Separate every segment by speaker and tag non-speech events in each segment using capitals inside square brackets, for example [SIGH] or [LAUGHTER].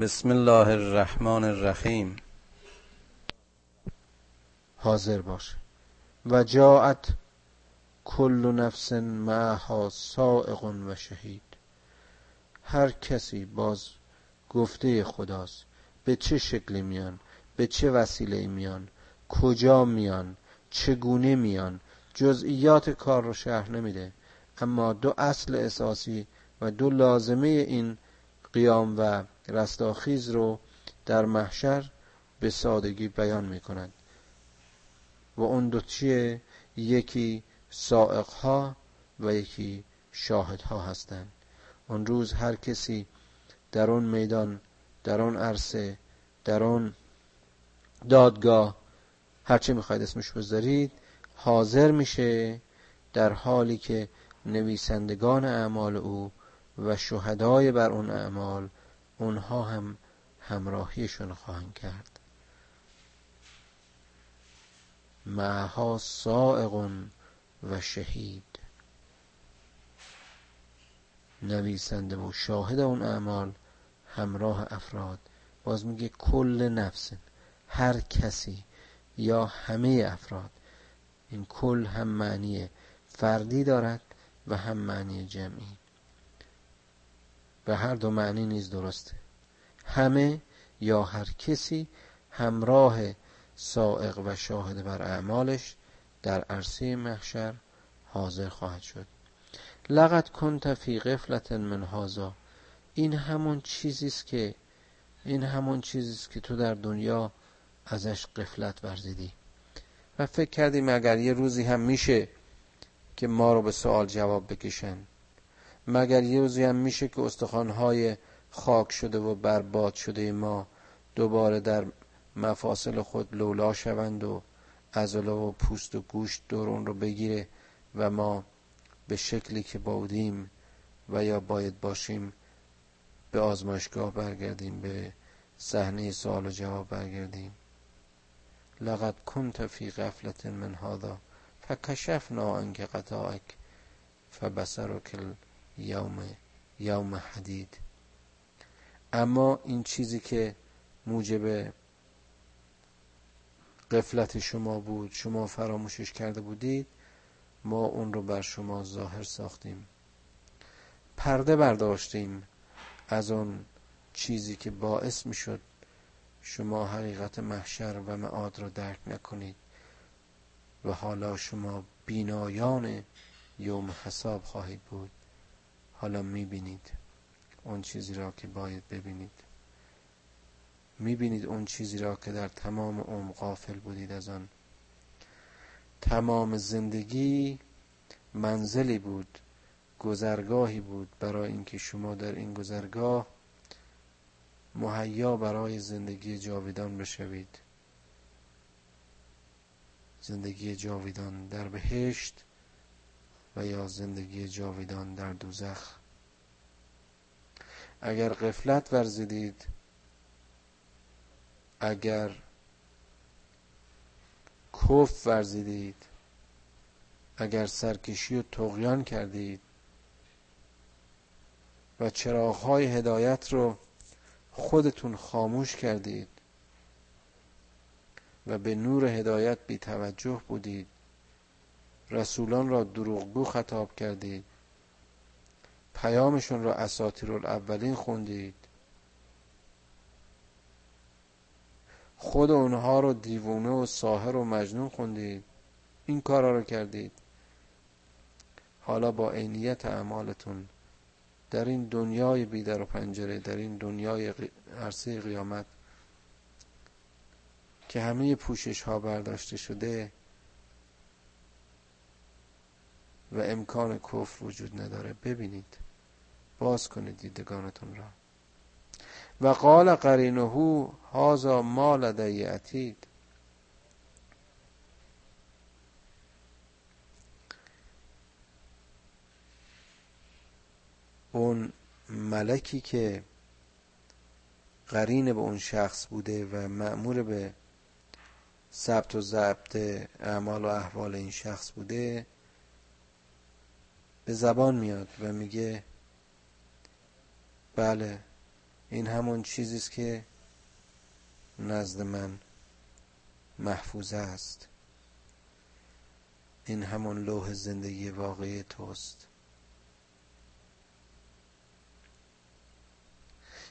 Speaker 1: بسم الله الرحمن الرحیم.
Speaker 2: حاضر باشه و جاعت کل نفس معها سائق و شهید. هر کسی باز گفته خداست. به چه شکلی میان؟ به چه وسیله میان؟ کجا میان؟ چگونه میان؟ جزئیات کار رو شرح نمیده. اما دو اصل اساسی و دو لازمه این قیام و رستاخیز رو در محشر به سادگی بیان می کند و اون دو چیه؟ یکی سائق و یکی شاهد ها هستند. اون روز هر کسی در اون میدان در اون عرصه در اون دادگاه هرچی می‌خواید اسمش بذارید حاضر میشه در حالی که نویسندگان اعمال او و شهدای بر اون اعمال اونها هم همراهیشون خواهند کرد. معها سائق و شهید. نویسنده و شاهد اون اعمال همراه افراد. باز میگه کل نفس هر کسی یا همه افراد. این کل هم معنی فردی دارد و هم معنی جمعی. و هر دو معنی نیز درسته. همه یا هر کسی همراه سائق و شاهد بر اعمالش در عرصه محشر حاضر خواهد شد. لقد کنت فی غفلت من هازا این همون چیزی است که این همون چیزی است که تو در دنیا ازش قفلت ورزیدی. و فکر کردیم اگر یه روزی هم میشه که ما رو به سوال جواب بکشن. مگر یه روزی هم میشه که استخوانهای خاک شده و برباد شده ما دوباره در مفاصل خود لولا شوند و عضله و پوست و گوشت دور اون رو بگیره و ما به شکلی که بودیم و یا باید باشیم به آزمایشگاه برگردیم به صحنه سوال و جواب برگردیم. لقد كنت فی غفلت من هذا فکشفنا عنك قطاعك فبصرك اليوم یوم حدید. اما این چیزی که موجب قفلت شما بود شما فراموشش کرده بودید ما اون رو بر شما ظاهر ساختیم. پرده برداشتیم از اون چیزی که باعث می شد شما حقیقت محشر و معاد رو درک نکنید. و حالا شما بینایان یوم حساب خواهید بود. حالا می بینید اون چیزی را که باید ببینید. می بینید اون چیزی را که در تمام عمر غافل بودید از آن. تمام زندگی منزلی بود گذرگاهی بود برای اینکه شما در این گذرگاه مهیا برای زندگی جاویدان بشوید. زندگی جاویدان در بهشت و یا زندگی جاویدان در دوزخ. اگر قفلت ورزیدید اگر کف ورزیدید اگر سرکشی و تقیان کردید و چراغهای هدایت رو خودتون خاموش کردید و به نور هدایت بی توجه بودید رسولان را دروغگو خطاب کردید. پیامشون را اساطیر الاولین خوندید. خود اونها رو دیوونه و ساهر و مجنون خوندید. این کارا رو کردید. حالا با عینیت اعمالتون در این دنیای بیدر و پنجره در این دنیای عرصه قیامت که همه پوشش ها برداشته شده و امکان کفر وجود نداره. ببینید. باز کنید دیدگانتون را. و قال قرینه هازا ما لدی عتید. اون ملکی که قرین به اون شخص بوده و معمور به ثبت و ضبط اعمال و احوال این شخص بوده به زبان میاد و میگه بله این همون چیزی است که نزد من محفوظه است. این همون لوح زندگی واقعی توست.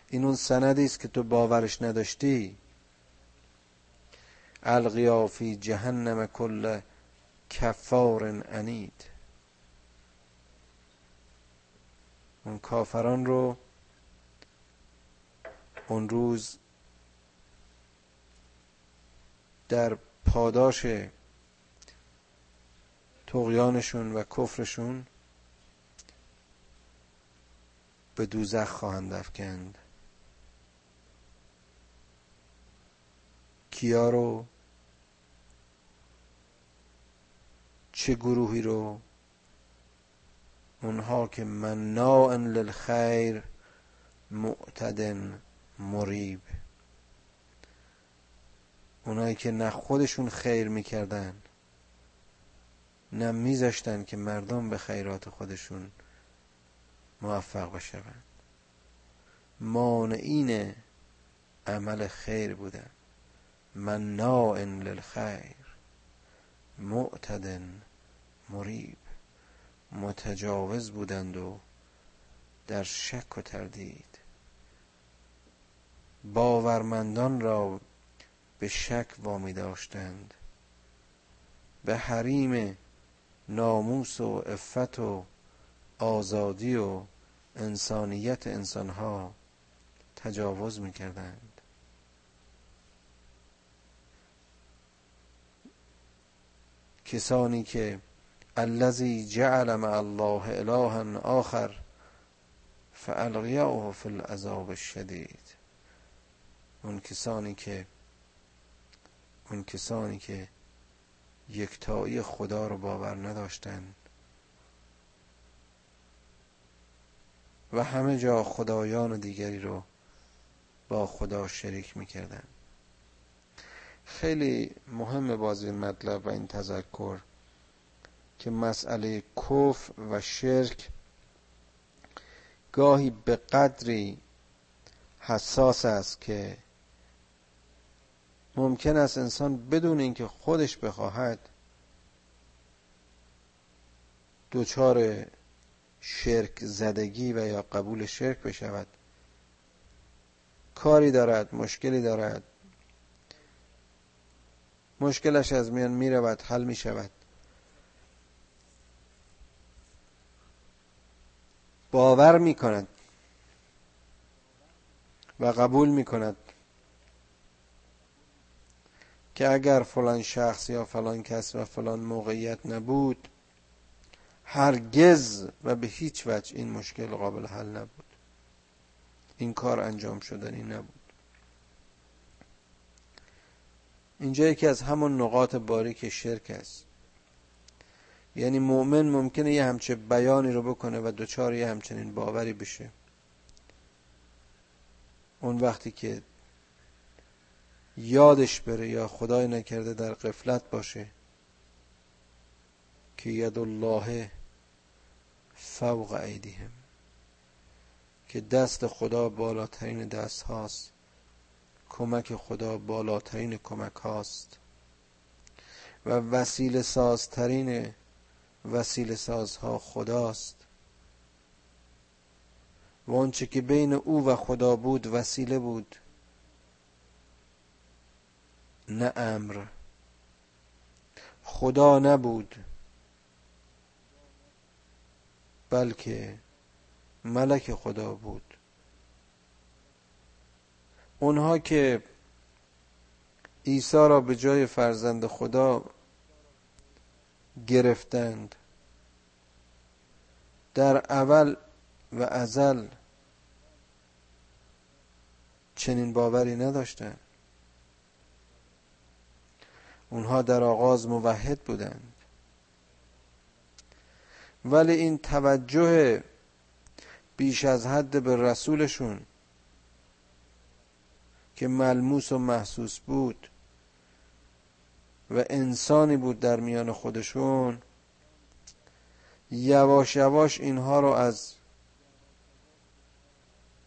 Speaker 2: این اون سندی است که تو باورش نداشتی. القیا فی جهنم کل کفار انید اون کافران رو اون روز در پاداش تقیانشون و کفرشون به دوزخ خواهند افکند. کیا رو؟ چه گروهی رو؟ اونها که مناع للخیر معتدن مریب. اونایی که نه خودشون خیر می‌کردن نه میذاشتن که مردم به خیرات خودشون موفق بشوند. مانعین عمل خیر بودن. مناع للخیر معتدن مریب. متجاوز بودند و در شک و تردید. باورمندان را به شک وامی داشتند. به حریم ناموس و عفت و آزادی و انسانیت انسانها تجاوز می‌کردند. کسانی که الذي جعل مع الله الها آخر فالقیاه فی العذاب الشدید. اون کسانی که اون کسانی که یکتایی خدا رو باور نداشتند و همه جا خدایان دیگری رو با خدا شریک می‌کردن. خیلی مهم باز این مطلب و این تذکر که مسئله کف و شرک گاهی به قدری حساس است که ممکن است انسان بدون اینکه خودش بخواهد دچار شرک زدگی و یا قبول شرک بشود. کاری دارد مشکلی دارد. مشکلش از میان می رود حل می شود باور می کند و قبول می کند که اگر فلان شخص یا فلان کس و فلان موقعیت نبود هرگز و به هیچ وجه این مشکل قابل حل نبود. این کار انجام شدنی نبود. اینجا یکی از همون نقاط باریک شرک است. یعنی مؤمن ممکنه یه همچه بیانی رو بکنه و دوچار یه همچنین باوری بشه. اون وقتی که یادش بره یا خدای نکرده در قفلت باشه که ید الله فوق ایدیهم که دست خدا بالاترین دست هاست کمک خدا بالاترین کمک هاست. و وسیله سازترین وسیله سازها خداست. و آنچه که بین او و خدا بود وسیله بود. نه امر. خدا نبود. بلکه ملک خدا بود. اونها که عیسی را به جای فرزند خدا گرفتند. در اول و ازل چنین باوری نداشتند. اونها در آغاز موحد بودند. ولی این توجه بیش از حد به رسولشون که ملموس و محسوس بود و انسانی بود در میان خودشون. یواش یواش اینها رو از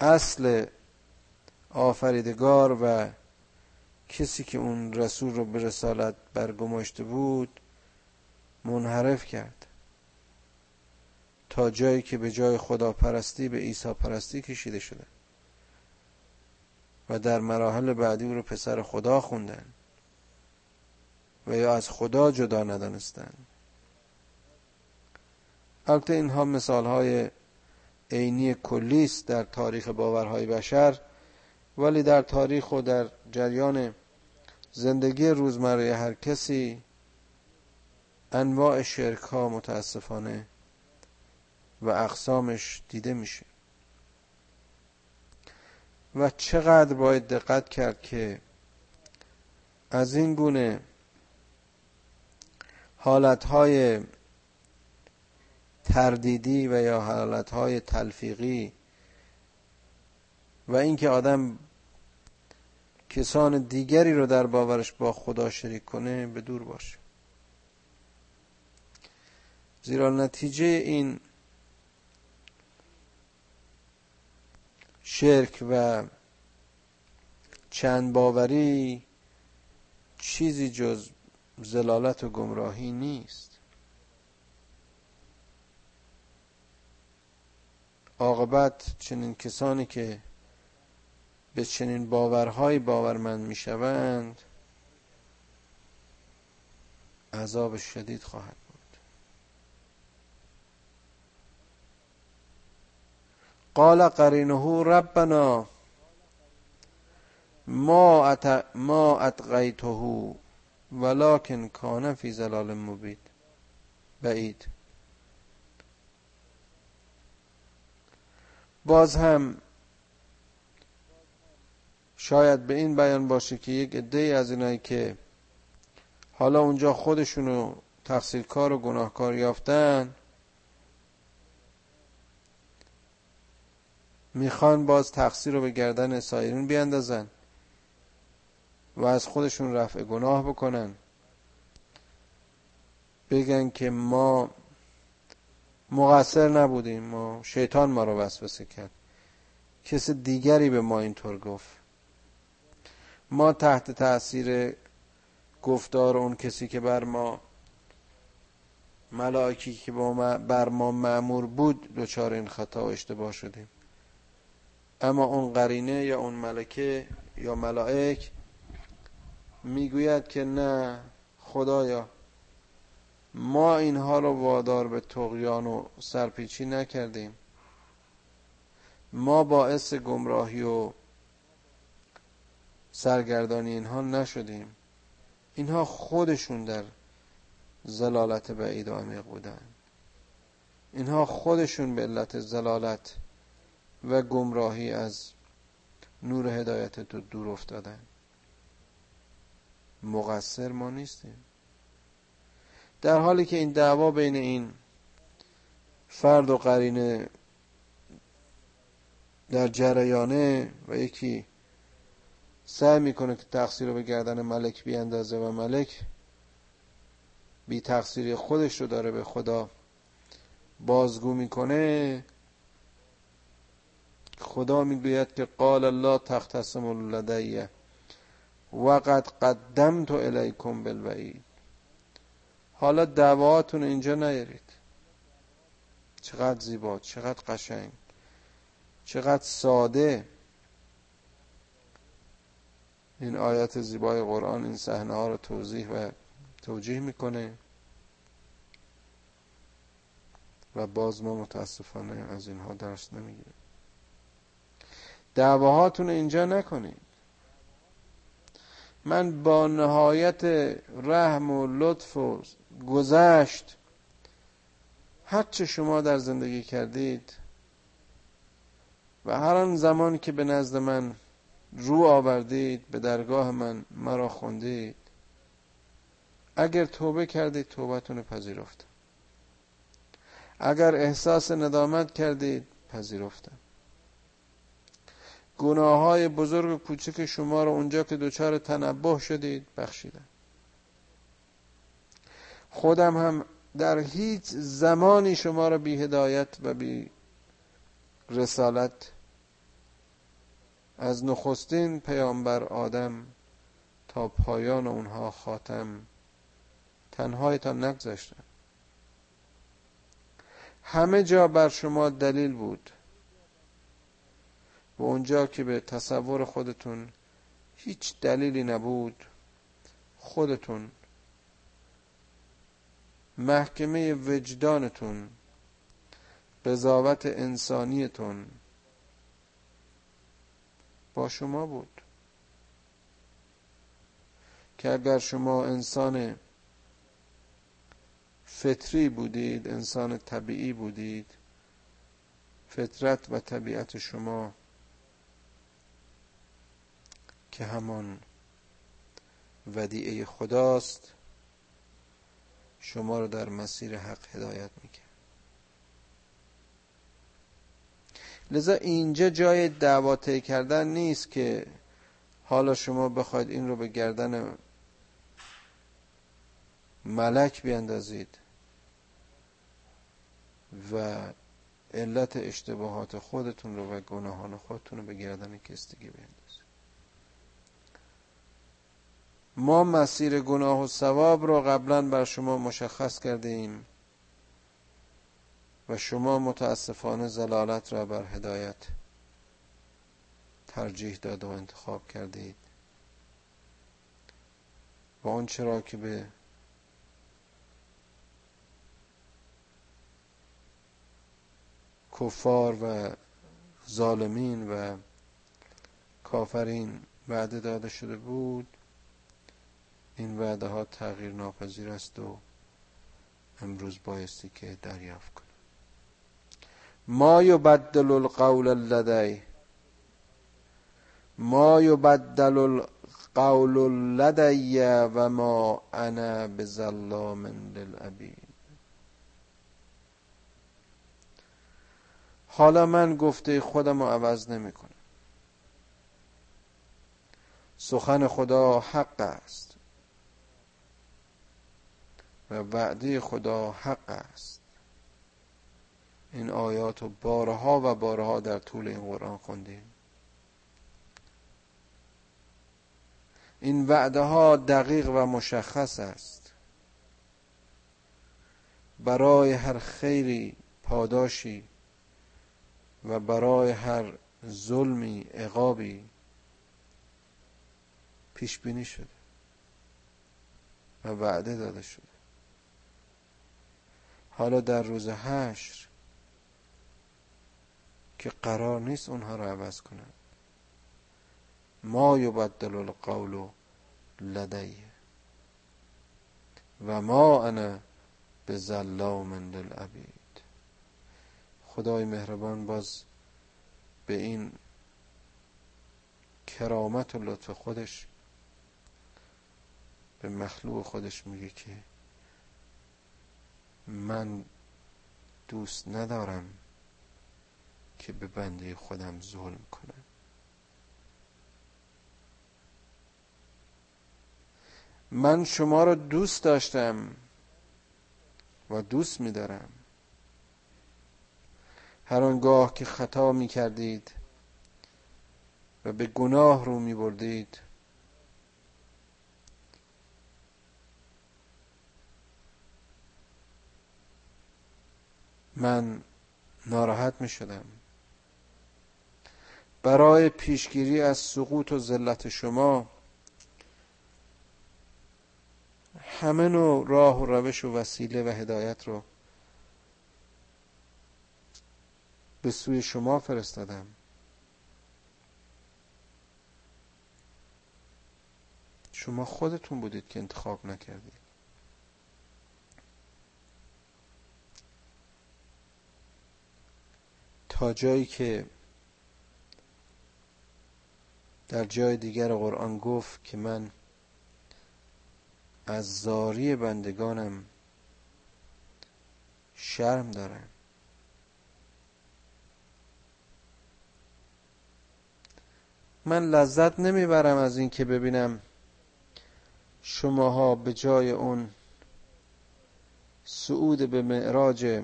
Speaker 2: اصل آفریدگار و کسی که اون رسول رو به رسالت برگماشته بود منحرف کرد. تا جایی که به جای خدا پرستی به عیسی پرستی کشیده شده و در مراحل بعدی او رو پسر خدا خوندن. و یا از خدا جدا ندانستن. البته اینها مثال های عینی کلی در تاریخ باورهای بشر ولی در تاریخ و در جریان زندگی روزمره هر کسی انواع شرک ها متاسفانه و اقسامش دیده میشه. و چقدر باید دقت کرد که از این گونه حالتهای تردیدی و یا حالتهای تلفیقی و اینکه آدم کسان دیگری رو در باورش با خدا شریک کنه به دور باشه زیرا نتیجه این شرک و چند باوری چیزی جز زلالت و گمراهی نیست. عاقبت چنین کسانی که به چنین باورهای باورمند می‌شوند عذاب شدید خواهد بود. قال قرینه ربنا ما ات ما اتقیته ولکن کان فی زلال مبید بعید. باز هم شاید به این بیان باشه که یک عده از اینایی که حالا اونجا خودشونو تقصیر کار و گناهکار یافتن می‌خوان باز تقصیر رو به گردن سایرین بیاندازن. و از خودشون رفع گناه بکنن. بگن که ما مقصر نبودیم ما شیطان ما رو وسوسه کرد. کس دیگری به ما اینطور گفت. ما تحت تاثیر گفتار اون کسی که بر ما ملائکی که بر ما معمور بود دچار این خطا و اشتباه شدیم. اما اون قرینه یا اون ملکه یا ملائک می‌گوید که نه خدایا ما اینها رو وادار به تقیان و سرپیچی نکردیم. ما باعث گمراهی و سرگردانی اینها نشدیم. اینها خودشون در زلالت بعید و عمیق بودن. اینها خودشون به علت زلالت و گمراهی از نور هدایت تو دور افتادن. مقصر ما نیستیم. در حالی که این دعوا بین این فرد و قرینه در جریانه و یکی سعی می‌کنه که تقصیر رو به گردن ملک بیاندازه و ملک بی تقصیری خودش رو داره به خدا بازگو می‌کنه خدا می‌گوید که قال الله تختصم لدیه. وقد قدمت الیکم بالوعید. حالا دعواتون اینجا نیارید. چقدر زیبا چقدر قشنگ چقدر ساده. این آیت زیبای قرآن این صحنه ها رو توضیح و توجیه می‌کنه. و باز ما متاسفانه از اینها درس نمی‌گیریم. دعواهاتون اینجا نکنید. من با نهایت رحم و لطف و گذشت هرچه شما در زندگی کردید و هر آن زمان که به نزد من رو آوردید به درگاه من مرا خوندید اگر توبه کردید توبتون پذیرفتم اگر احساس ندامت کردید پذیرفتم. گناه های بزرگ و کوچک شما رو اونجا که دوچار تنبه شدید بخشیدم خودم هم در هیچ زمانی شما را بی هدایت و بی رسالت از نخستین پیامبر آدم تا پایان اونها خاتم تنهایتان نگذاشتم. همه جا بر شما دلیل بود. و اونجا که به تصور خودتون هیچ دلیلی نبود خودتون محکمه وجدانتون قضاوت انسانیتون با شما بود. که اگر شما انسان فطری بودید انسان طبیعی بودید فطرت و طبیعت شما که همان ودیعه خداست شما رو در مسیر حق هدایت می‌کرد. لذا اینجا جای دعوا کردن نیست که حالا شما بخواید این رو به گردن ملک بیندازید و علت اشتباهات خودتون رو و گناهان خودتون رو به گردن کستگی بیندازید. ما مسیر گناه و ثواب رو قبلا بر شما مشخص کرده ایم و شما متاسفانه زلالت را بر هدایت ترجیح داد و انتخاب کردید و اون چرا که به کفار و ظالمین و کافرین وعده داده شده بود این وعده ها تغییر ناپذیر است و امروز بایستی که دریافت کنیم. ما یبدل القول لدی. ما یبدل القول لدی و ما انا بظلام للعبید. حالا من گفته خودم رو عوض نمی کنم. سخن خدا حق است. وعده خدا حق است. این آیات رو بارها و بارها در طول این قرآن خوندیم. این وعده ها دقیق و مشخص است. برای هر خیری پاداشی و برای هر ظلمی عقابی پیش بینی شده و وعده داده شده. حالا در روز حشر که قرار نیست اونها رو عوض کنند. ما یبدل القول لدیه و ما انا به ظلام للعبید. خدای مهربان باز به این کرامت و لطف خودش به مخلوق خودش میگه که من دوست ندارم که به بنده خودم ظلم کنم. من شما را دوست داشتم و دوست میدارم. هر آنگاه که خطا می کردید و به گناه رو می بردید من ناراحت می شدم برای پیشگیری از سقوط و ذلت شما همه نوع راه و روش و وسیله و هدایت رو به سوی شما فرستادم. شما خودتون بودید که انتخاب نکردید. تا جایی که در جای دیگر قرآن گفت که من از زاری بندگانم شرم دارم. من لذت نمی‌برم از اینکه ببینم شماها به جای اون صعود به معراج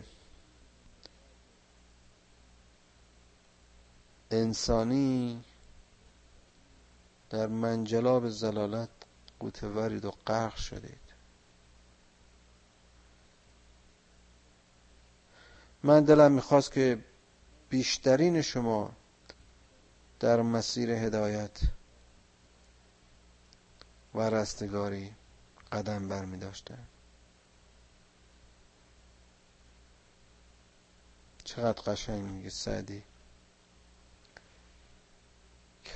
Speaker 2: انسانی در منجلاب زلالت قوتورید و غرق شدید. من دلم می‌خواست که بیشترین شما در مسیر هدایت و رستگاری قدم بر می چقدر قشنگ میگه سعدی.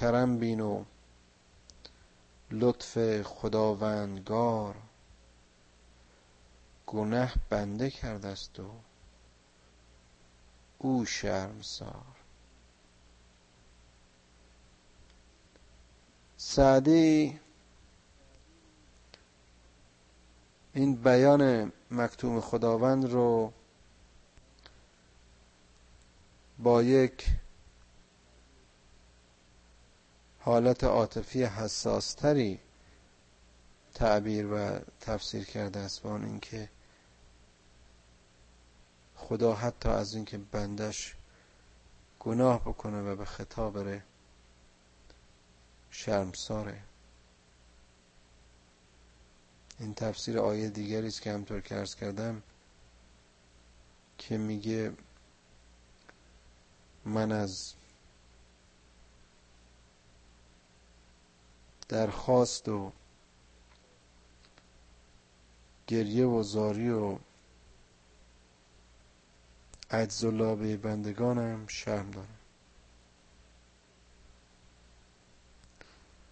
Speaker 2: کرم بین و لطف خداوندگار. گنه بنده کرده است و او شرمسار. سعدی این بیان مکتوم خداوند رو با یک حالت عاطفی حساستری تعبیر و تفسیر کرده است با اینکه خدا حتی از اینکه بندش گناه بکنه و به خطا بره شرمساره. این تفسیر آیه دیگری است که همطور که ارز کردم که میگه من از درخواست و گریه و زاری و عجز و لابه بندگانم شرم دارم.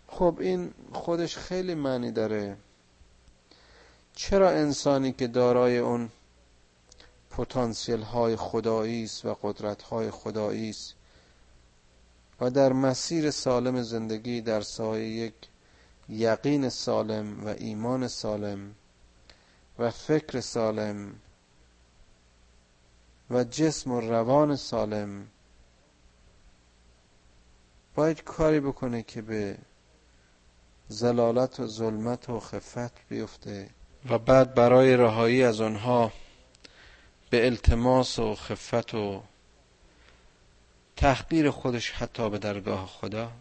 Speaker 2: خب این خودش خیلی معنی داره. چرا انسانی که دارای اون پتانسیل های خدایی است و قدرت های خدایی است و در مسیر سالم زندگی در سایه یک یقین سالم و ایمان سالم و فکر سالم و جسم و روان سالم. باید کاری بکنه که به زلالت و ظلمت و خفت بیفته و بعد برای رهایی از آنها به التماس و خفت و تحقیر خودش حتی به درگاه خدا.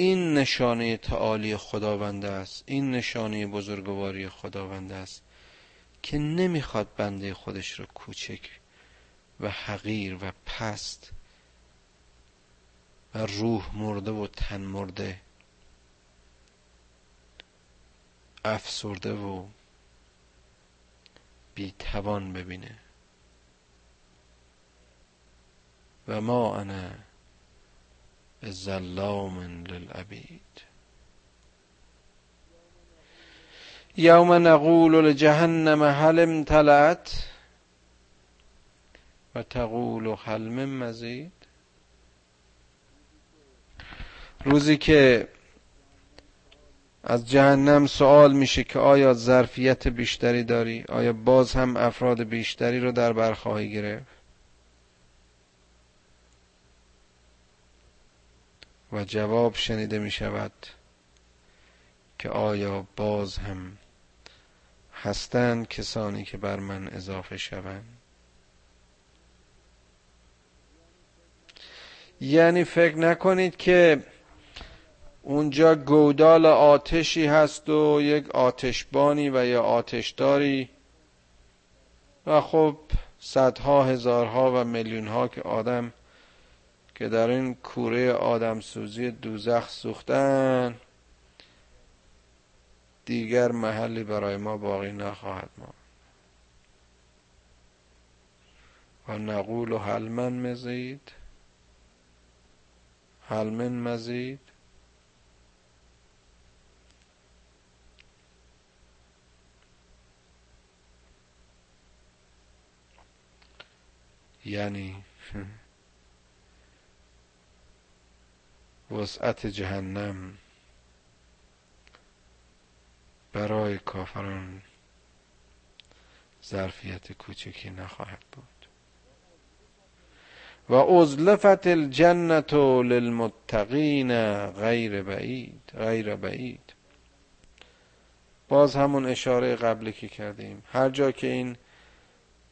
Speaker 2: این نشانه تعالی خداوند است این نشانه بزرگواری خداوند است که نمی‌خواد بنده خودش رو کوچک و حقیر و پست و روح مرده و تن مرده افسرده و بیتوان ببینه. و ما انا ظلام للعبید. یوم نقول لجهنم هل امتلأت و تقول هل من مزید. روزی که از جهنم سوال میشه که آیا ظرفیت بیشتری داری؟ آیا باز هم افراد بیشتری رو در بر خواهی گرفت؟ و جواب شنیده می شود که آیا باز هم هستند کسانی که بر من اضافه شوند؟ یعنی فکر نکنید که اونجا گودال آتشی هست و یک آتشبانی و یا آتشداری؟ و خب صدها هزارها و میلیونها که آدم که در این کوره آدم سوزی دوزخ سوختن دیگر محلی برای ما باقی نخواهد ما و نقول و حلمن مزید؟ حلمن مزید؟ یعنی [LAUGHS] وسعت جهنم برای کافران ظرفیت کوچکی نخواهد بود. و ازلفت الجنت للمتقین غیر بعید غیر بعید. باز همون اشاره قبلی که کردیم. هر جا که این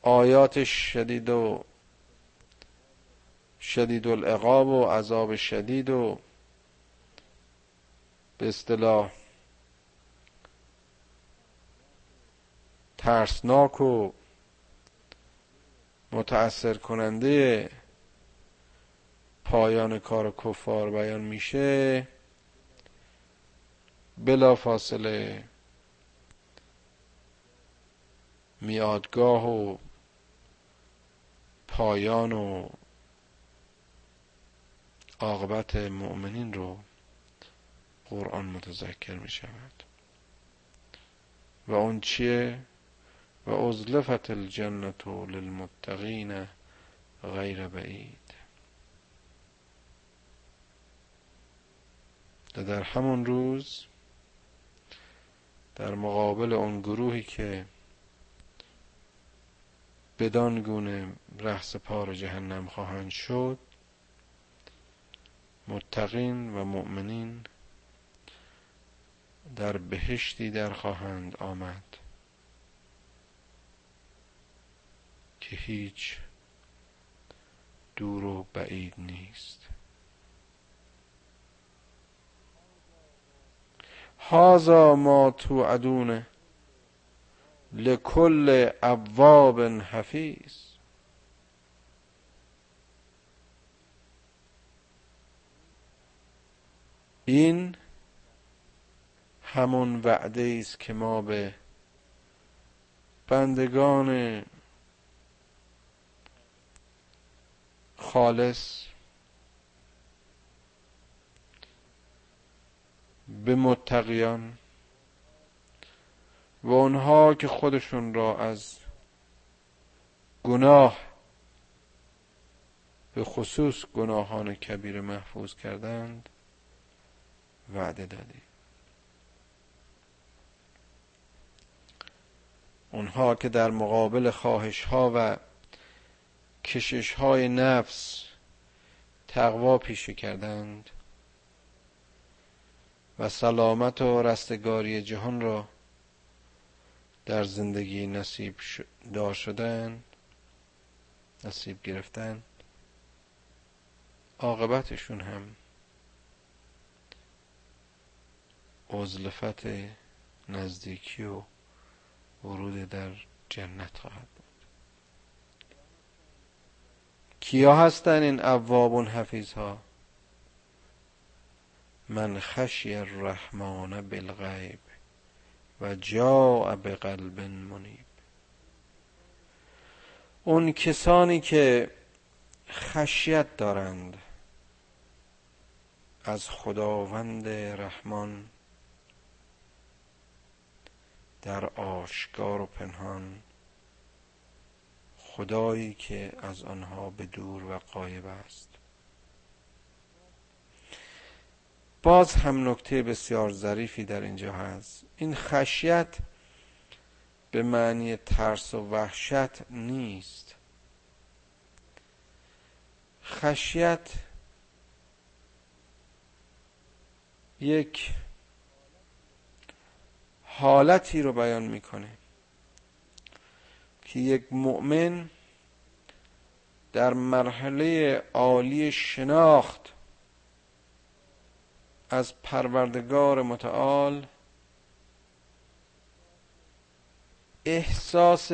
Speaker 2: آیات شدید و شدید العقاب و عذاب شدید و به اصطلاح ترسناک و متأثر کننده پایان کار کفار بیان میشه بلا فاصله میادگاه و پایان و عاقبت مؤمنین رو قرآن متذکر می شود. و اون چیه؟ و ازلفت الجنت للمتقین غیر بعید. در همون روز در مقابل اون گروهی که بدان گونه رهس پار جهنم خواهند شد متقین و مؤمنین در بهشتی در خواهند آمد. که هیچ دور و بعید نیست. هازا ما توعدونه لکل ابواب حفیظ. این همون وعده است که ما به بندگان خالص به متقیان و اونها که خودشون را از گناه به خصوص گناهان کبیر محفوظ کردند وعده دادیم. اونها که در مقابل خواهش ها و کشش های نفس تقوا پیشه کردند و سلامت و رستگاری جهان را در زندگی نصیب دار شدن نصیب گرفتن عاقبتشون هم عزلفت نزدیکی و ورود در جنت خواهد بود. کیا هستن این اواب و حفیظ ها من خشی الرحمن بالغیب و جاء بقلب منیب. اون کسانی که خشیت دارند از خداوند رحمان در آشکار و پنهان. خدایی که از آنها به دور و قایب است. باز هم نکته بسیار ظریفی در اینجا هست. این خشیت به معنی ترس و وحشت نیست. خشیت یک حالتی رو بیان می‌کنه که یک مؤمن در مرحله عالی شناخت از پروردگار متعال احساس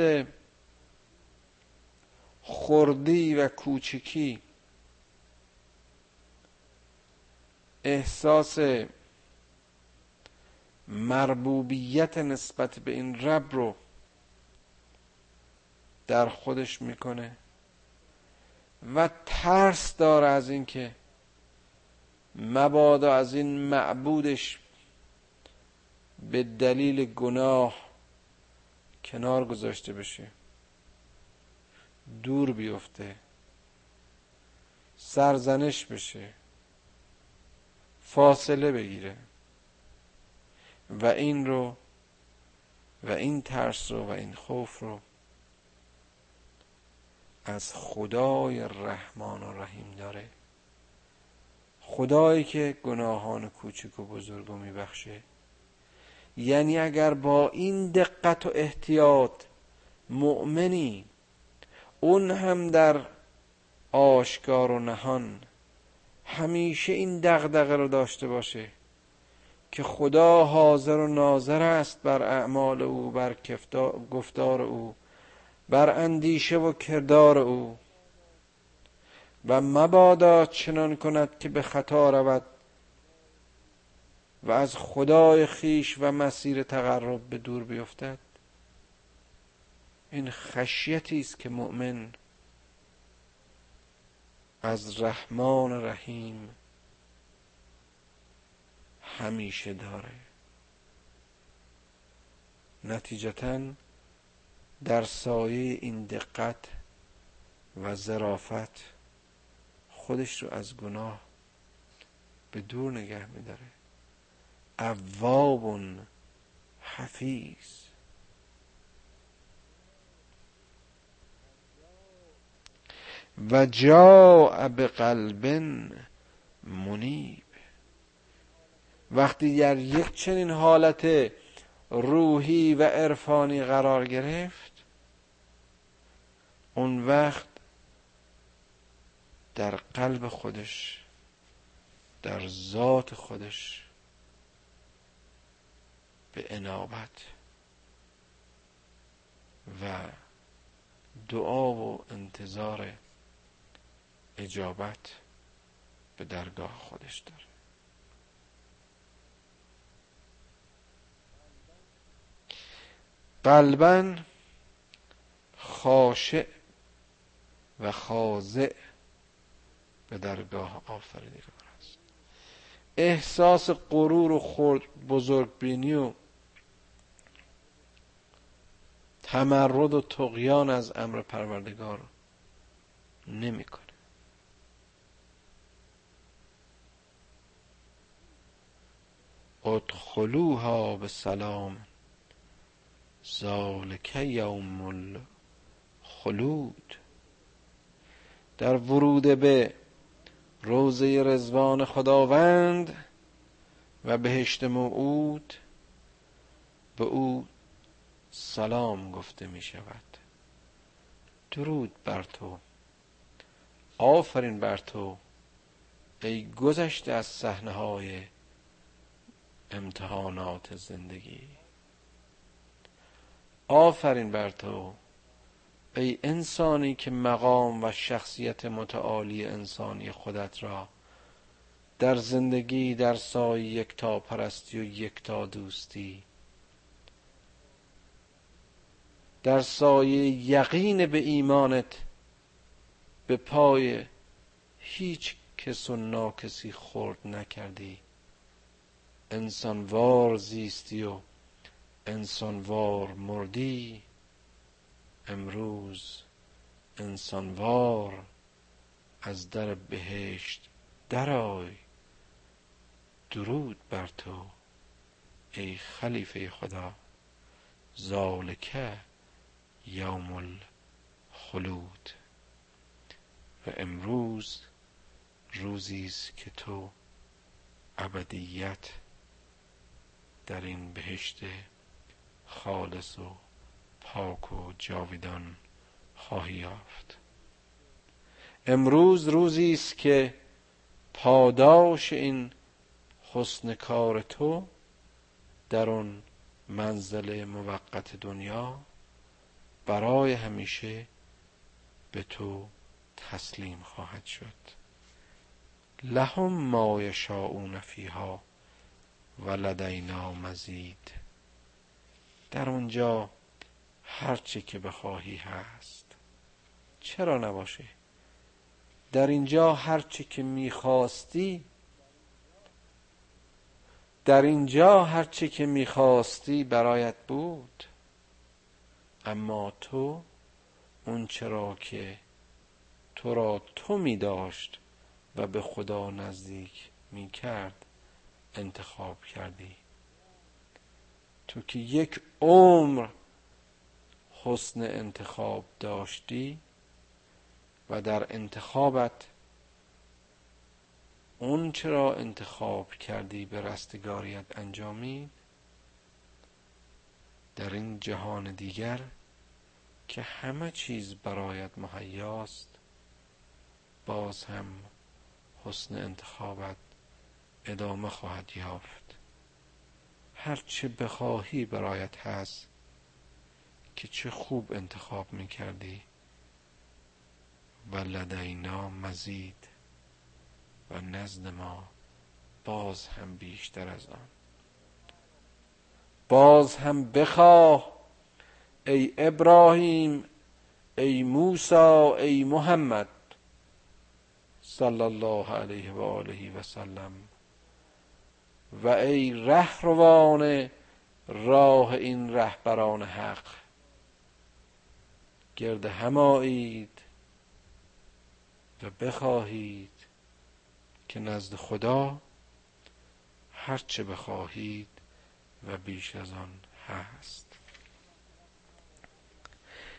Speaker 2: خردی و کوچکی احساس مربوبیت نسبت به این رب رو در خودش می‌کنه و ترس داره از اینکه مبادا از این معبودش به دلیل گناه کنار گذاشته بشه دور بیفته سرزنش بشه فاصله بگیره. و این رو و این ترس رو و این خوف رو از خدای رحمان و رحیم داره. خدایی که گناهان کوچک و بزرگ رو میبخشه. یعنی اگر با این دقت و احتیاط مؤمنی اون هم در آشکار و نهان همیشه این دغدغه رو داشته باشه. که خدا حاضر و ناظر است بر اعمال او بر گفتار او بر اندیشه و کردار او. و مبادا چنان کند که به خطا رود و از خدای خیش و مسیر تقرب به دور بیفتد. این خشیتی است که مؤمن از رحمان رحیم همیشه داره. نتیجتا در سایه این دقت و ظرافت خودش رو از گناه به دور نگه میداره. اواب حفیظ. و جا به قلب منیب. وقتی در یک چنین حالت روحی و عرفانی قرار گرفت اون وقت در قلب خودش در ذات خودش به انابت و دعا و انتظار اجابت به درگاه خودش داره. قلبا خاشع و خاضع به درگاه آفریدگار است احساس غرور و خورد بزرگ بینی و تمرد و تقیان از امر پروردگار نمی‌کنه ادخلوها به سلام. ذالک یوم الخلود. در ورود به روزه رزوان خداوند و بهشت موعود به او سلام گفته می شود. درود بر تو. آفرین بر تو. ای گذشته از صحنه های امتحانات زندگی. آفرین بر تو. ای انسانی که مقام و شخصیت متعالی انسانی خودت را در زندگی در سای یکتا پرستی و یکتا دوستی در سایه یقین به ایمانت به پای هیچ کس و ناکسی خورد نکردی. انسانوار زیستی و انسانوار مردی امروز انسانوار از در بهشت درای درود بر تو ای خلیفه خدا زالکه یوم الخلود. و امروز روزی است که تو ابدیت در این بهشت خالص و پاک و جاویدان خواهی یافت. امروز روزی است که پاداش این حسن کار تو در اون منزل موقت دنیا برای همیشه به تو تسلیم خواهد شد. لهم ما یشاءون فیها و لدینا مزید. در اونجا هرچه که بخواهی هست. چرا نباشه؟ در اینجا هرچه که می‌خواستی در اینجا هرچه که می‌خواستی برایت بود. اما تو اون چرا که تو را تو می داشت و به خدا نزدیک می کرد انتخاب کردی. تو که یک عمر حسن انتخاب داشتی و در انتخابت اون چرا انتخاب کردی به رستگاریت انجامید در این جهان دیگر که همه چیز برایت مهیاست باز هم حسن انتخابت ادامه خواهد یافت. هرچه بخواهی برایت هست که چه خوب انتخاب می‌کردی. و لدینا مزید و نزد ما باز هم بیشتر از آن. باز هم بخواه ای ابراهیم ای موسی ای محمد صلی الله علیه و آله و سلم. و ای رهروان راه این رهبران حق. گرد همایید و بخواهید که نزد خدا هرچه بخواهید و بیش از آن هست.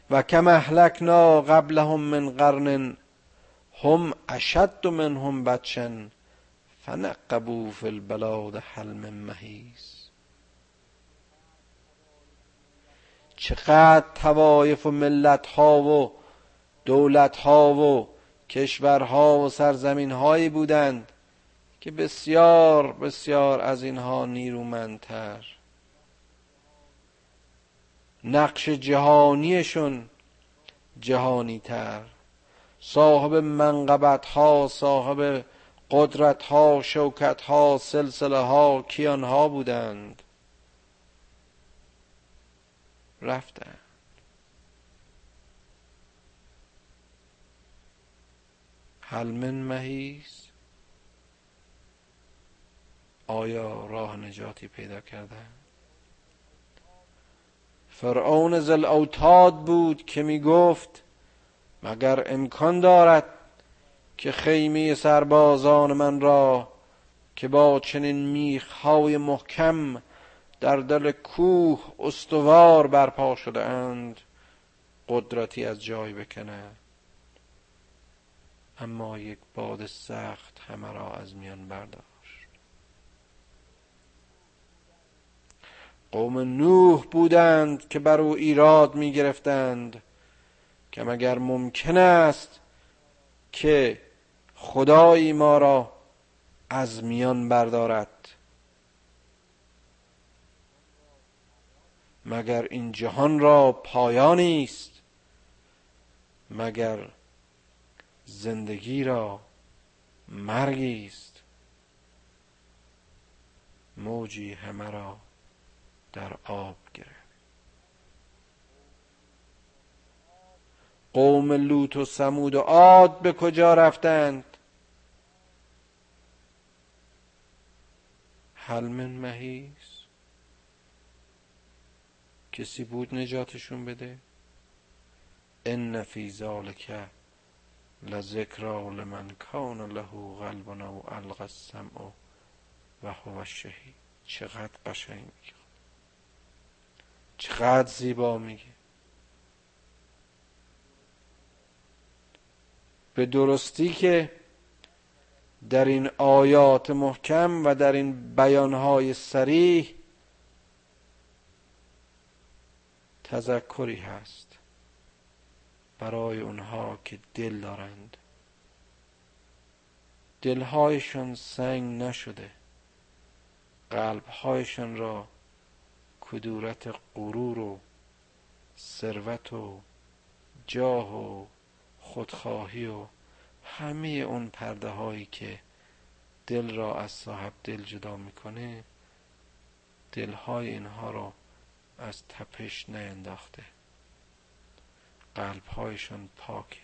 Speaker 2: و کم اهلکنا قبلهم من قرن هم اشد منهم بچن فنقبوا فی البلاد حل من محیز چقدر توایف و ملت ها و دولت ها و کشورها و سرزمین هایی بودند که بسیار بسیار از اینها نیرومندتر. نقش جهانیشون جهانی تر صاحب منقبت ها صاحب قدرت ها شوکت ها سلسله ها کیان ها بودند. رفتند هل من مهیز آیا راه نجاتی پیدا کردن؟ فرعون زل اوتاد بود که می گفت مگر امکان دارد که خیمه سربازان من را که با چنین میخهای محکم در دل کوه استوار برپا شده اند قدرتی از جای بکنه اما یک باد سخت همه را از میان برداشت. قوم نوح بودند که بر او ایراد می گرفتند که مگر ممکن است که خدایی ما را از میان بردارد. مگر این جهان را پایانی است؟ مگر زندگی را مرگی است؟ موجی همه را در آب گرفت. قوم لوط و سمود و عاد به کجا رفتند؟ هل من محیز کسی بود نجاتشون بده؟ ان فی ذالک لذکرا لمن کان له قلب او القى السمع و هو الشهید چقدر قشنگ. میگه چقدر زیبا میگه. به درستی که در این آیات محکم و در این بیانهای سریح تذکری هست برای اونها که دل دارند. دلهایشان سنگ نشده. قلبهایشان را کدورت غرور و ثروت و جاه و خودخواهی و همه اون پرده هایی که دل را از صاحب دل جدا می‌کنه دلهای اینها را از تپش نینداخته. قلبهایشان پاکه.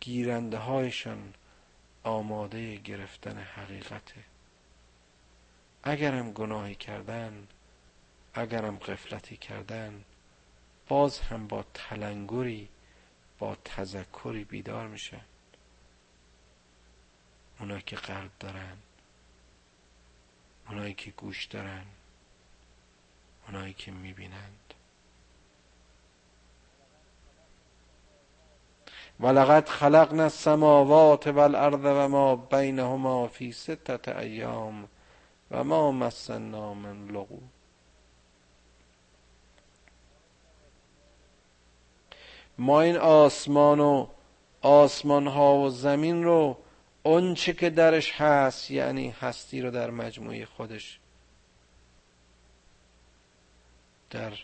Speaker 2: گیرنده هایشان آماده گرفتن حقیقته. اگرم گناهی کردن اگرم قفلتی کردن باز هم با تلنگری با تذکری بیدار میشن اونایی که قلب دارن اونایی که گوش دارن اونایی که می‌بینند. ولقد خلقنا السماوات والارض و ما بینهما فی ستت ایام و ما مسنا من لغو. ما این آسمان و آسمان ها و زمین رو اونچه که درش هست یعنی هستی رو در مجموعه خودش در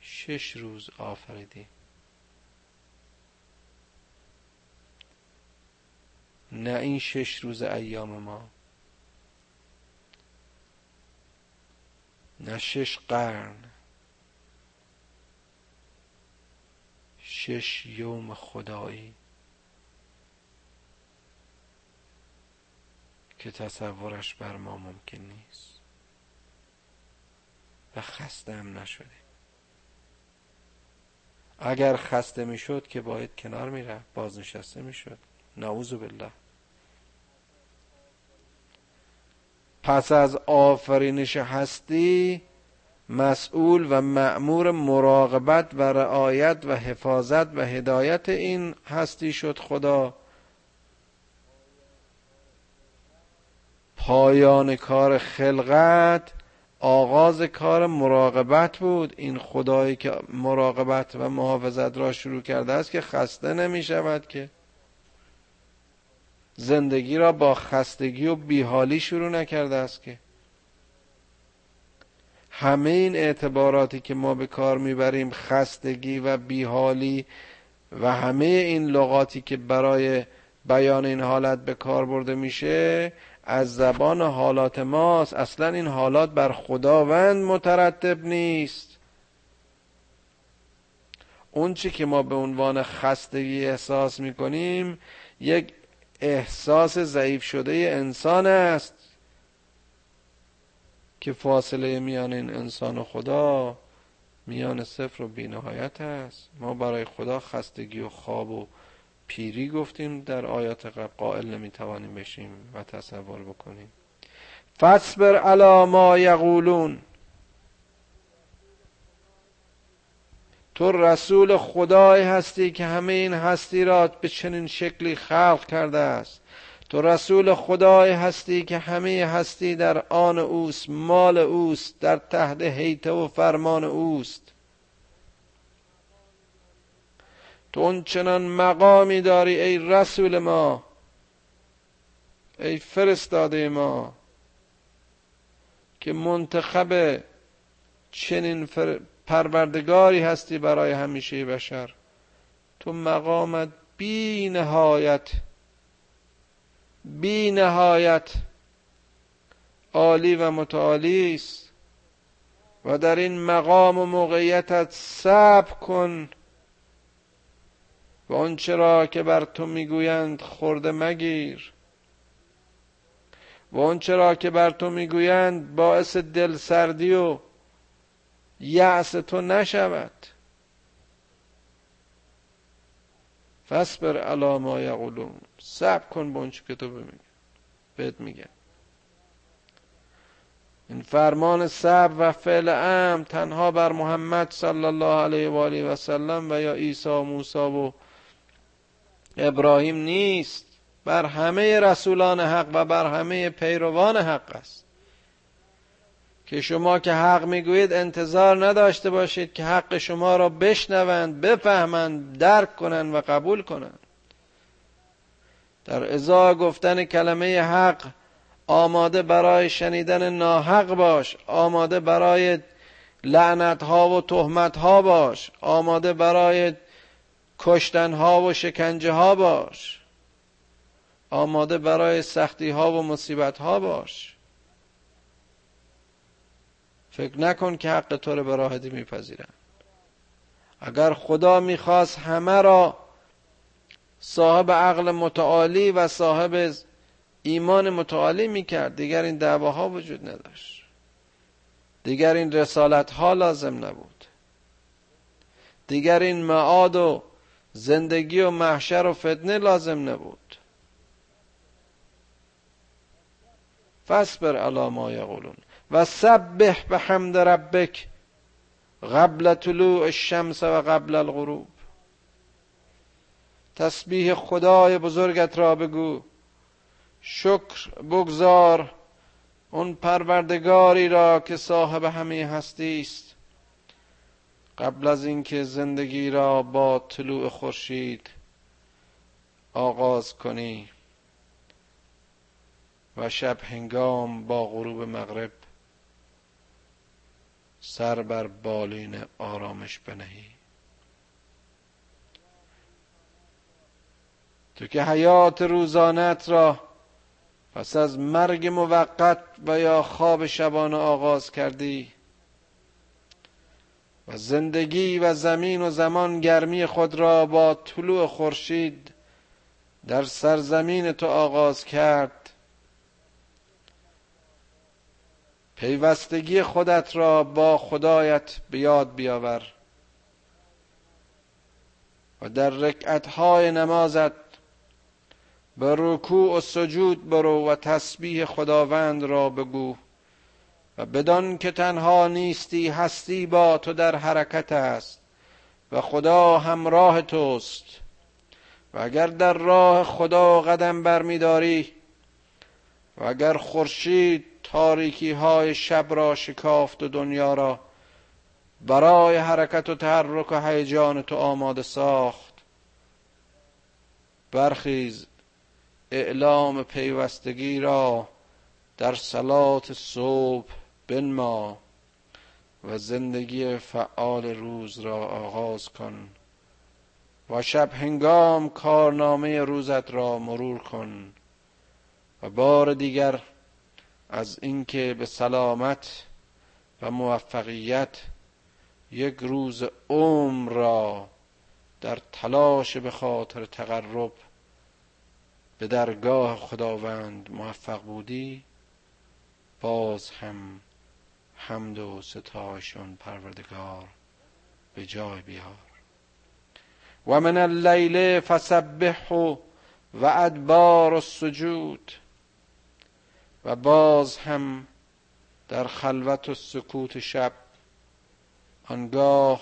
Speaker 2: شش روز آفریدی. نه این شش روز ایام ما. نه شش قرن. شش یوم خدایی. که تصورش بر ما ممکن نیست. و خسته هم نشده اگر خسته می‌شد که باید کنار می‌رفت بازنشسته می‌شد. نعوذ بالله. پس از آفرینش هستی مسئول و مأمور مراقبت و رعایت و حفاظت و هدایت این هستی شد خدا. پایان کار خلقت آغاز کار مراقبت بود. این خدایی که مراقبت و محافظت را شروع کرده است که خسته نمی شود که زندگی را با خستگی و بیحالی شروع نکرده است که همه این اعتباراتی که ما به کار می‌بریم خستگی و بیحالی و همه این لغاتی که برای بیان این حالت به کار برده میشه از زبان حالات ماست. اصلا این حالات بر خداوند مترتب نیست. اون چی که ما به عنوان خستگی احساس می‌کنیم یک احساس ضعیف شده انسان است. که فاصله میان این انسان و خدا میان صفر و بینهایت است. ما برای خدا خستگی و خواب و پیری گفتیم. در آیات قبل قائل نمی‌توانیم بشیم و تصور بکنیم. فصبر علی ما یقولون. تو رسول خدای هستی که همه این هستی را به چنین شکلی خلق کرده است. تو رسول خدای هستی که همه هستی در آن اوست مال اوست در تحت حیطه و فرمان اوست. تو چنان مقامی داری ای رسول ما ای فرستاده ما که منتخب چنین پروردگاری هستی برای همیشه بشر. تو مقامت بی نهایت بی نهایت عالی و متعالی است. و در این مقام و موقعیتت صبر کن و آنچه را که بر تو می‌گویند خورده مگیر و آنچه را که بر تو می‌گویند باعث دلسردی و یأس تو نشود. فصبر علی ما یقولون. صبر کن به که تو بمیگن بهت میگن این فرمان صبر و فعل ام تنها بر محمد صلی الله علیه و آله و سلم و یا عیسی و موسی و ابراهیم نیست. بر همه رسولان حق و بر همه پیروان حق است. که شما که حق می‌گویید انتظار نداشته باشید که حق شما را بشنوند بفهمند درک کنند و قبول کنند. در ازا گفتن کلمه حق آماده برای شنیدن ناحق باش آماده برای لعنت ها و تهمت ها باش آماده برای کشتن ها و شکنجه ها باش آماده برای سختی ها و مصیبت ها باش. فکر نکن که حق تو رو به راحتی میپذیرن. اگر خدا می‌خواست همه را صاحب عقل متعالی و صاحب ایمان متعالی می‌کرد. دیگر این دعواها وجود نداشت. دیگر این رسالت ها لازم نبود. دیگر این معاد و زندگی و محشر و فتنه لازم نبود. فصبر علی ما یقولون و سبح به حمد ربک قبل طلوع الشمس و قبل الغروب. تسبیح خدای بزرگت را بگو. شکر بگذار اون پروردگاری را که صاحب همه هستی است. قبل از اینکه زندگی را با طلوع خورشید آغاز کنی و شب هنگام با غروب مغرب سر بر بالین آرامش بنهی. تو که حیات روزانت را پس از مرگ موقت و یا خواب شبانه آغاز کردی و زندگی و زمین و زمان گرمی خود را با طلوع خورشید در سرزمین تو آغاز کرد. پیوستگی خودت را با خدایت به یاد بیاور و در رکعتهای نمازت به رکوع و سجود برو و تسبیح خداوند را بگو و بدان که تنها نیستی هستی با تو در حرکت است و خدا همراه توست. و اگر در راه خدا قدم برمیداری و اگر خورشید تاریکی های شب را شکافت و دنیا را برای حرکت و تحرک و هیجان تو آماده ساخت. برخیز. اعلام پیوستگی را در سلات صبح بنما و زندگی فعال روز را آغاز کن و شب هنگام کارنامه روزت را مرور کن و بار دیگر از اینکه به سلامت و موفقیت یک روز عمر را در تلاش به خاطر تقرب به درگاه خداوند موفق بودی باز هم حمد و ستایشون پروردگار به جای بیار. و من اللیل فسبح و ادبار السجود. و باز هم در خلوت و سکوت شب آنگاه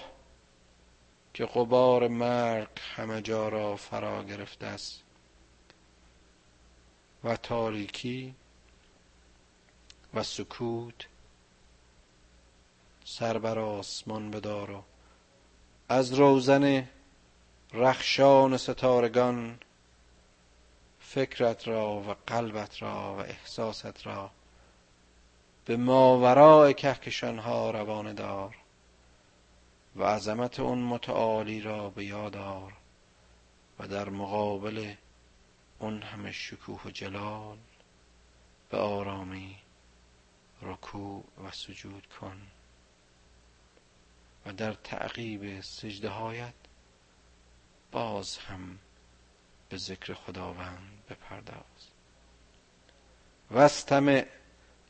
Speaker 2: که قبار مرگ همه جا را فرا گرفته است. و تاریکی و سکوت سر بر آسمان بدار و از روزن رخشان ستارگان فکرت را و قلبت را و احساست را به ماورای کهکشان ها روانه دار و عظمت اون متعالی را به یاد آر و در مقابل اون همه شکوه و جلال. به آرامی رکوع و سجود کن. و در تعقیب سجده هایت باز هم به ذکر خداوند بپرداز. واستمع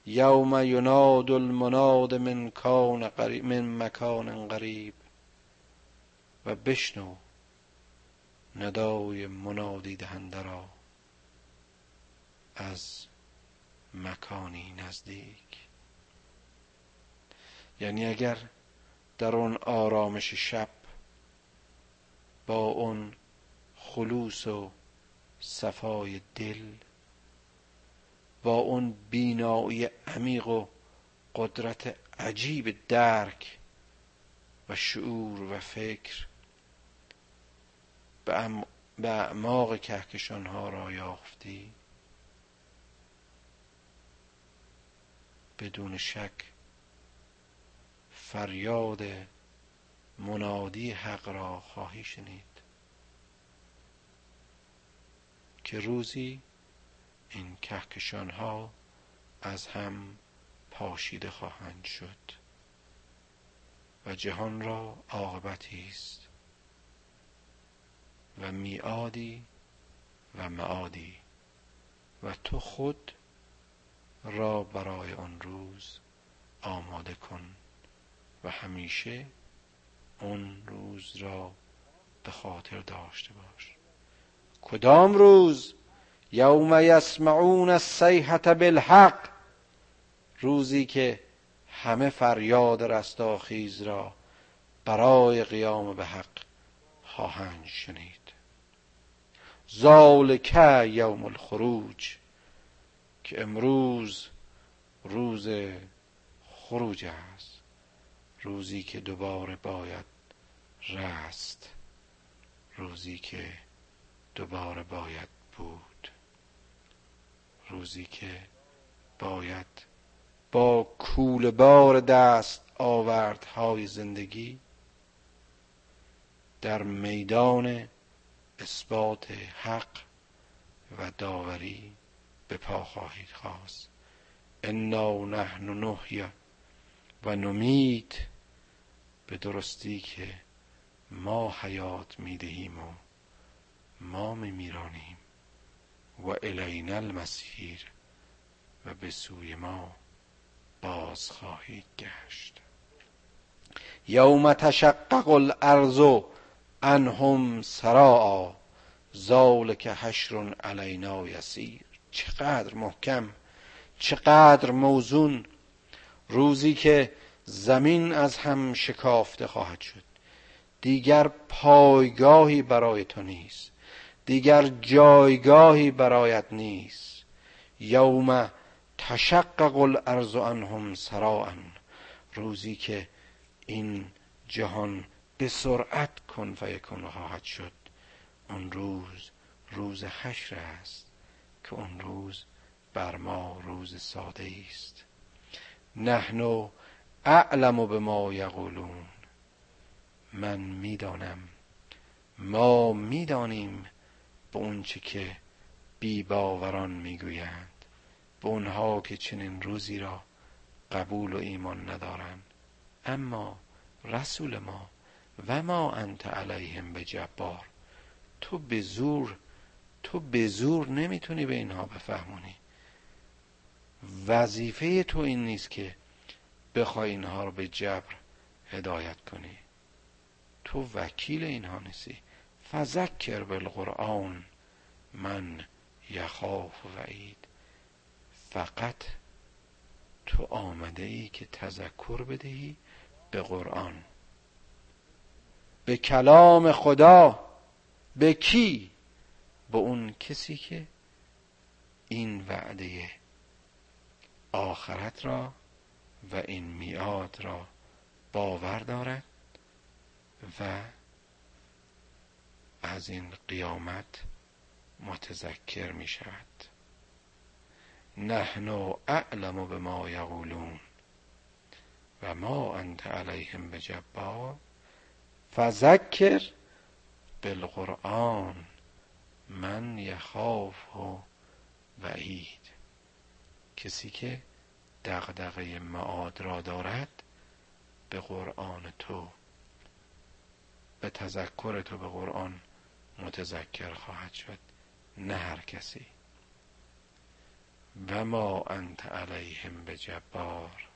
Speaker 2: یوم یناد المناد من, کان قریب من مکان قریب. و بشنو ندای منادی دهنده را. از مکانی نزدیک. یعنی اگر در اون آرامش شب با اون خلوص و صفای دل با اون بینایی عمیق و قدرت عجیب درک و شعور و فکر به اعماق کهکشان ها را یافتی. بدون شک فریاد منادی حق را خواهی شنید. که روزی این کهکشان ها از هم پاشیده خواهند شد و جهان را عاقبتی است و میعادی و معادی و تو خود را برای آن روز آماده کن و همیشه اون روز را به خاطر داشته باش. کدام روز؟ یوم یسمعون الصیحة بالحق. روزی که همه فریاد رستاخیز را برای قیام به حق خواهند شنید. ذالک یوم الخروج. که امروز روز خروج است روزی که دوباره باید رست روزی که دوباره باید بود روزی که باید با کول بار دست آوردهای زندگی در میدان اثبات حق و داوری به پا خواهید خواست. انا نحن نحیا و نمید به درستی که ما حیات می‌دهیم و ما میمیرانیم. و الین المسیر و به سوی ما باز خواهید گشت. یوم تشقق الارض انهم سراعا ذالک حشر علینا یسیر. چقدر محکم چقدر موزون. روزی که زمین از هم شکافته خواهد شد. دیگر پایگاهی برای تو نیست. دیگر جایگاهی برایت نیست. یوم تشقق الارض عنهم سراعا. روزی که این جهان به سرعت کن فیکن خواهد شد. اون روز روز حشر است. که اون روز بر ما روز ساده است نحن اعلم به ما یقولون. من می‌دانم ما می‌دانیم به اونچه که بی باوران می‌گویند به اونها که چنین روزی را قبول و ایمان ندارند. اما رسول ما و ما انت علیهم به جبار تو به زور تو به زور نمی‌تونی به اینها بفهمونی. وظیفه تو این نیست که بخوای اینها رو به جبر هدایت کنی. تو وکیل اینها نیستی. فذکر بالقرآن من یخاف وعید. فقط تو آمده ای که تذکر بدهی به قرآن. به کلام خدا. به کی؟ به اون کسی که این وعده آخرت را و این میاد را باور دارد و از این قیامت متذکر می شود. نحن اعلم به ما یقولون و ما انت علیهم به جبار فذکر بالقرآن. من یخاف و وعید. کسی که دغدغه معاد را دارد به قرآن تو به تذکر تو به قرآن متذکر خواهد شد. نه هر کسی. و ما انت علیهم به جبار.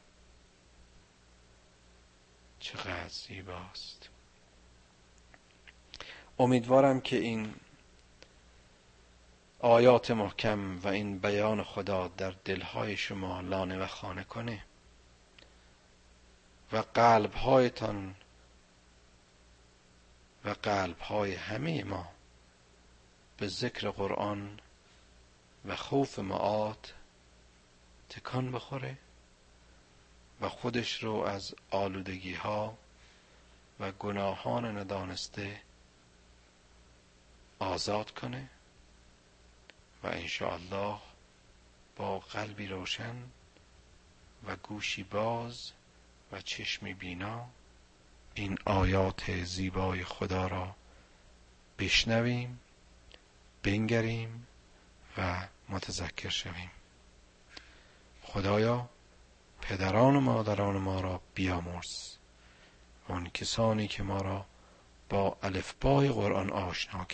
Speaker 2: چقدر زیباست. امیدوارم که این آیات محکم و این بیان خدا در دلهای شما لانه و خانه کنه. و قلبهایتان و قلبهای همه ما به ذکر قرآن و خوف معاد تکان بخوره و خودش رو از آلودگی ها و گناهان ندانسته آزاد کنه. و انشاءالله با قلبی روشن و گوشی باز و چشمی بینا این آیات زیبای خدا را بشنویم بنگریم و متذکر شویم. خدایا پدران و مادران ما را بیامرز. اون کسانی که ما را با الفبای قرآن آشنا